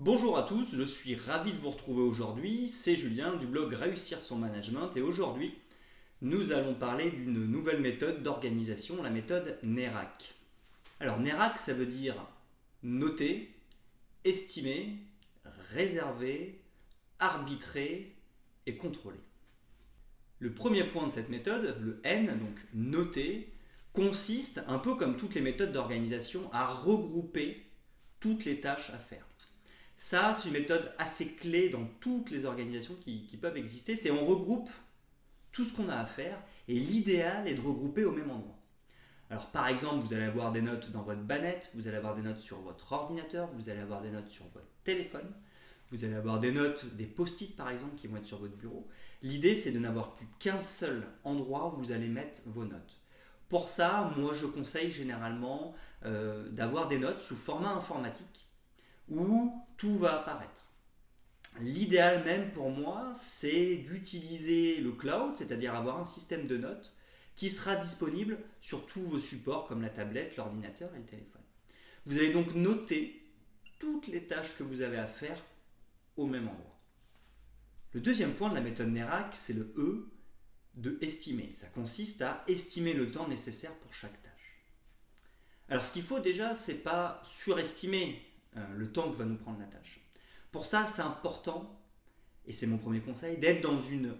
Bonjour à tous, je suis ravi de vous retrouver aujourd'hui. C'est Julien du blog Réussir son management et aujourd'hui nous allons parler d'une nouvelle méthode d'organisation, la méthode NERAC. Alors NERAC ça veut dire noter, estimer, réserver, arbitrer et contrôler. Le premier point de cette méthode, le N, donc noter, consiste, un peu comme toutes les méthodes d'organisation, à regrouper toutes les tâches à faire. Ça, c'est une méthode assez clé dans toutes les organisations qui, peuvent exister. C'est on regroupe tout ce qu'on a à faire et l'idéal est de regrouper au même endroit. Alors par exemple, vous allez avoir des notes dans votre bannette, vous allez avoir des notes sur votre ordinateur, vous allez avoir des notes sur votre téléphone, vous allez avoir des notes, des post-it par exemple qui vont être sur votre bureau. L'idée c'est de n'avoir plus qu'un seul endroit où vous allez mettre vos notes. Pour ça, moi je conseille généralement euh, d'avoir des notes sous format informatique où tout va apparaître. L'idéal même pour moi, c'est d'utiliser le cloud, c'est-à-dire avoir un système de notes qui sera disponible sur tous vos supports comme la tablette, l'ordinateur et le téléphone. Vous allez donc noter toutes les tâches que vous avez à faire au même endroit. Le deuxième point de la méthode NERAC, c'est le E de estimer. Ça consiste à estimer le temps nécessaire pour chaque tâche. Alors ce qu'il faut déjà, c'est pas surestimer le temps que va nous prendre la tâche. Pour ça, c'est important, et c'est mon premier conseil, d'être dans une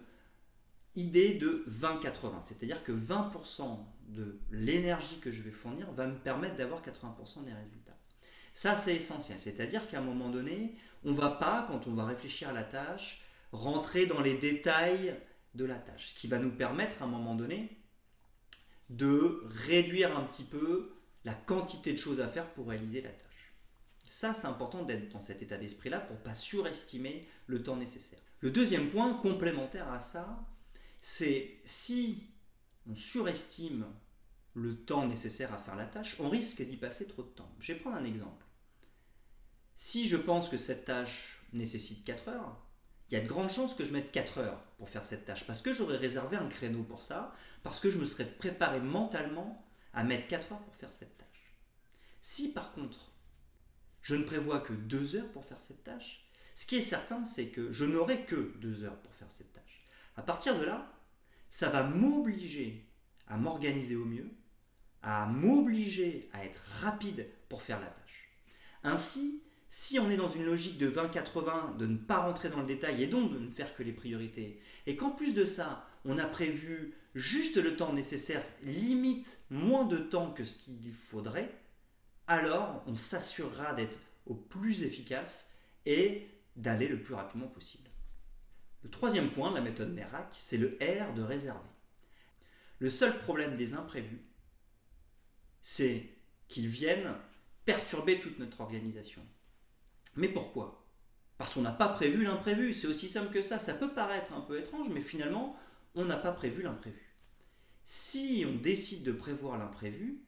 idée de 20-80. C'est-à-dire que 20% de l'énergie que je vais fournir va me permettre d'avoir 80% des résultats. Ça, c'est essentiel. C'est-à-dire qu'à un moment donné, on ne va pas, quand on va réfléchir à la tâche, rentrer dans les détails de la tâche. Ce qui va nous permettre, à un moment donné, de réduire un petit peu la quantité de choses à faire pour réaliser la tâche. Ça, c'est important d'être dans cet état d'esprit-là pour ne pas surestimer le temps nécessaire. Le deuxième point complémentaire à ça, c'est si on surestime le temps nécessaire à faire la tâche, on risque d'y passer trop de temps. Je vais prendre un exemple. Si je pense que cette tâche nécessite 4 heures, il y a de grandes chances que je mette 4 heures pour faire cette tâche, parce que j'aurais réservé un créneau pour ça, parce que je me serais préparé mentalement à mettre 4 heures pour faire cette tâche. Si par contre, je ne prévois que deux heures pour faire cette tâche. Ce qui est certain, c'est que je n'aurai que deux heures pour faire cette tâche. À partir de là, ça va m'obliger à m'organiser au mieux, à m'obliger à être rapide pour faire la tâche. Ainsi, si on est dans une logique de 20-80, de ne pas rentrer dans le détail et donc de ne faire que les priorités, et qu'en plus de ça, on a prévu juste le temps nécessaire, limite moins de temps que ce qu'il faudrait, alors on s'assurera d'être au plus efficace et d'aller le plus rapidement possible. Le troisième point de la méthode NERAC, c'est le R de réserver. Le seul problème des imprévus, c'est qu'ils viennent perturber toute notre organisation. Mais pourquoi? Parce qu'on n'a pas prévu l'imprévu, c'est aussi simple que ça. Ça peut paraître un peu étrange, mais finalement, on n'a pas prévu l'imprévu. Si on décide de prévoir l'imprévu,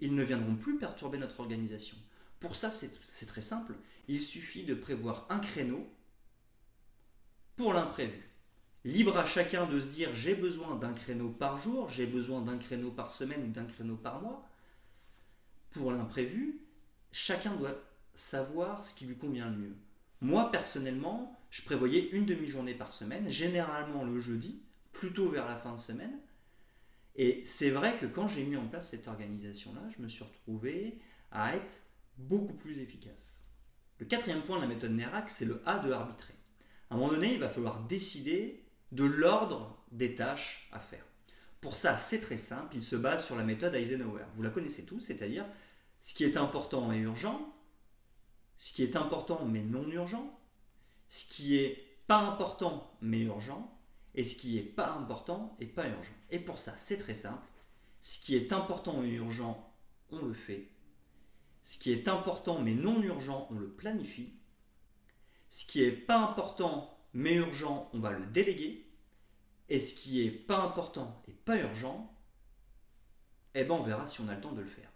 ils ne viendront plus perturber notre organisation. Pour ça, c'est très simple. Il suffit de prévoir un créneau pour l'imprévu. Libre à chacun de se dire j'ai besoin d'un créneau par jour, j'ai besoin d'un créneau par semaine ou d'un créneau par mois. Pour l'imprévu, chacun doit savoir ce qui lui convient le mieux. Moi, personnellement, je prévoyais une demi-journée par semaine, généralement le jeudi, plutôt vers la fin de semaine, et c'est vrai que quand j'ai mis en place cette organisation-là, je me suis retrouvé à être beaucoup plus efficace. Le quatrième point de la méthode NERAC, c'est le A de arbitrer. À un moment donné, il va falloir décider de l'ordre des tâches à faire. Pour ça, c'est très simple, il se base sur la méthode Eisenhower. Vous la connaissez tous, c'est-à-dire ce qui est important et urgent, ce qui est important mais non urgent, ce qui est pas important mais urgent, et ce qui n'est pas important et pas urgent. Et pour ça, c'est très simple. Ce qui est important et urgent, on le fait. Ce qui est important mais non urgent, on le planifie. Ce qui n'est pas important mais urgent, on va le déléguer. Et ce qui n'est pas important et pas urgent, eh ben on verra si on a le temps de le faire.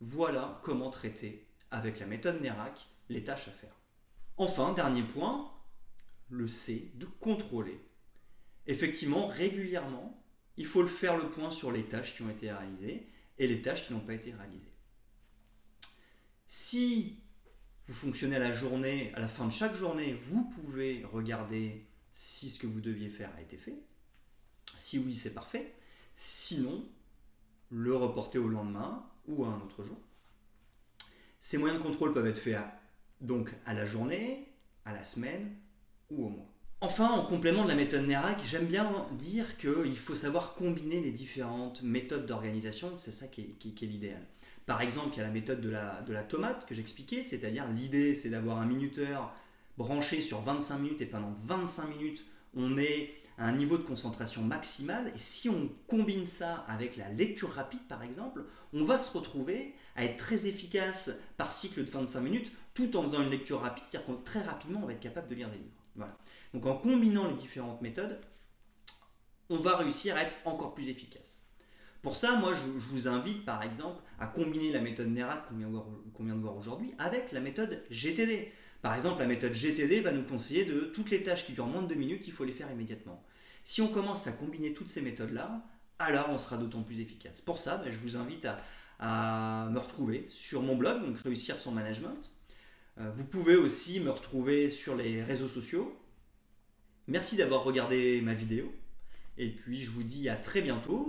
Voilà comment traiter avec la méthode NERAC les tâches à faire. Enfin, dernier point, le C de contrôler effectivement, régulièrement, il faut le faire le point sur les tâches qui ont été réalisées et les tâches qui n'ont pas été réalisées. Si vous fonctionnez à la journée, à la fin de chaque journée, vous pouvez regarder si ce que vous deviez faire a été fait. Si oui, c'est parfait. Sinon, le reporter au lendemain ou à un autre jour. Ces moyens de contrôle peuvent être faits donc à la journée, à la semaine ou au mois. Enfin, en complément de la méthode NERAC, j'aime bien dire qu'il faut savoir combiner les différentes méthodes d'organisation, c'est ça qui est, l'idéal. Par exemple, il y a la méthode de la, tomate que j'expliquais, c'est-à-dire l'idée c'est d'avoir un minuteur branché sur 25 minutes et pendant 25 minutes on est à un niveau de concentration maximale. Et si on combine ça avec la lecture rapide par exemple, on va se retrouver à être très efficace par cycle de 25 minutes tout en faisant une lecture rapide, c'est-à-dire que très rapidement on va être capable de lire des livres. Donc en combinant les différentes méthodes, on va réussir à être encore plus efficace. Pour ça, moi, je, vous invite par exemple à combiner la méthode NERAC qu'on vient de voir aujourd'hui avec la méthode GTD. Par exemple, la méthode GTD va nous conseiller de toutes les tâches qui durent moins de 2 minutes, il faut les faire immédiatement. Si on commence à combiner toutes ces méthodes-là, alors on sera d'autant plus efficace. Pour ça, ben, je vous invite à, me retrouver sur mon blog, donc Réussir son management. Euh, vous pouvez aussi me retrouver sur les réseaux sociaux. Merci d'avoir regardé ma vidéo. Et puis je vous dis à très bientôt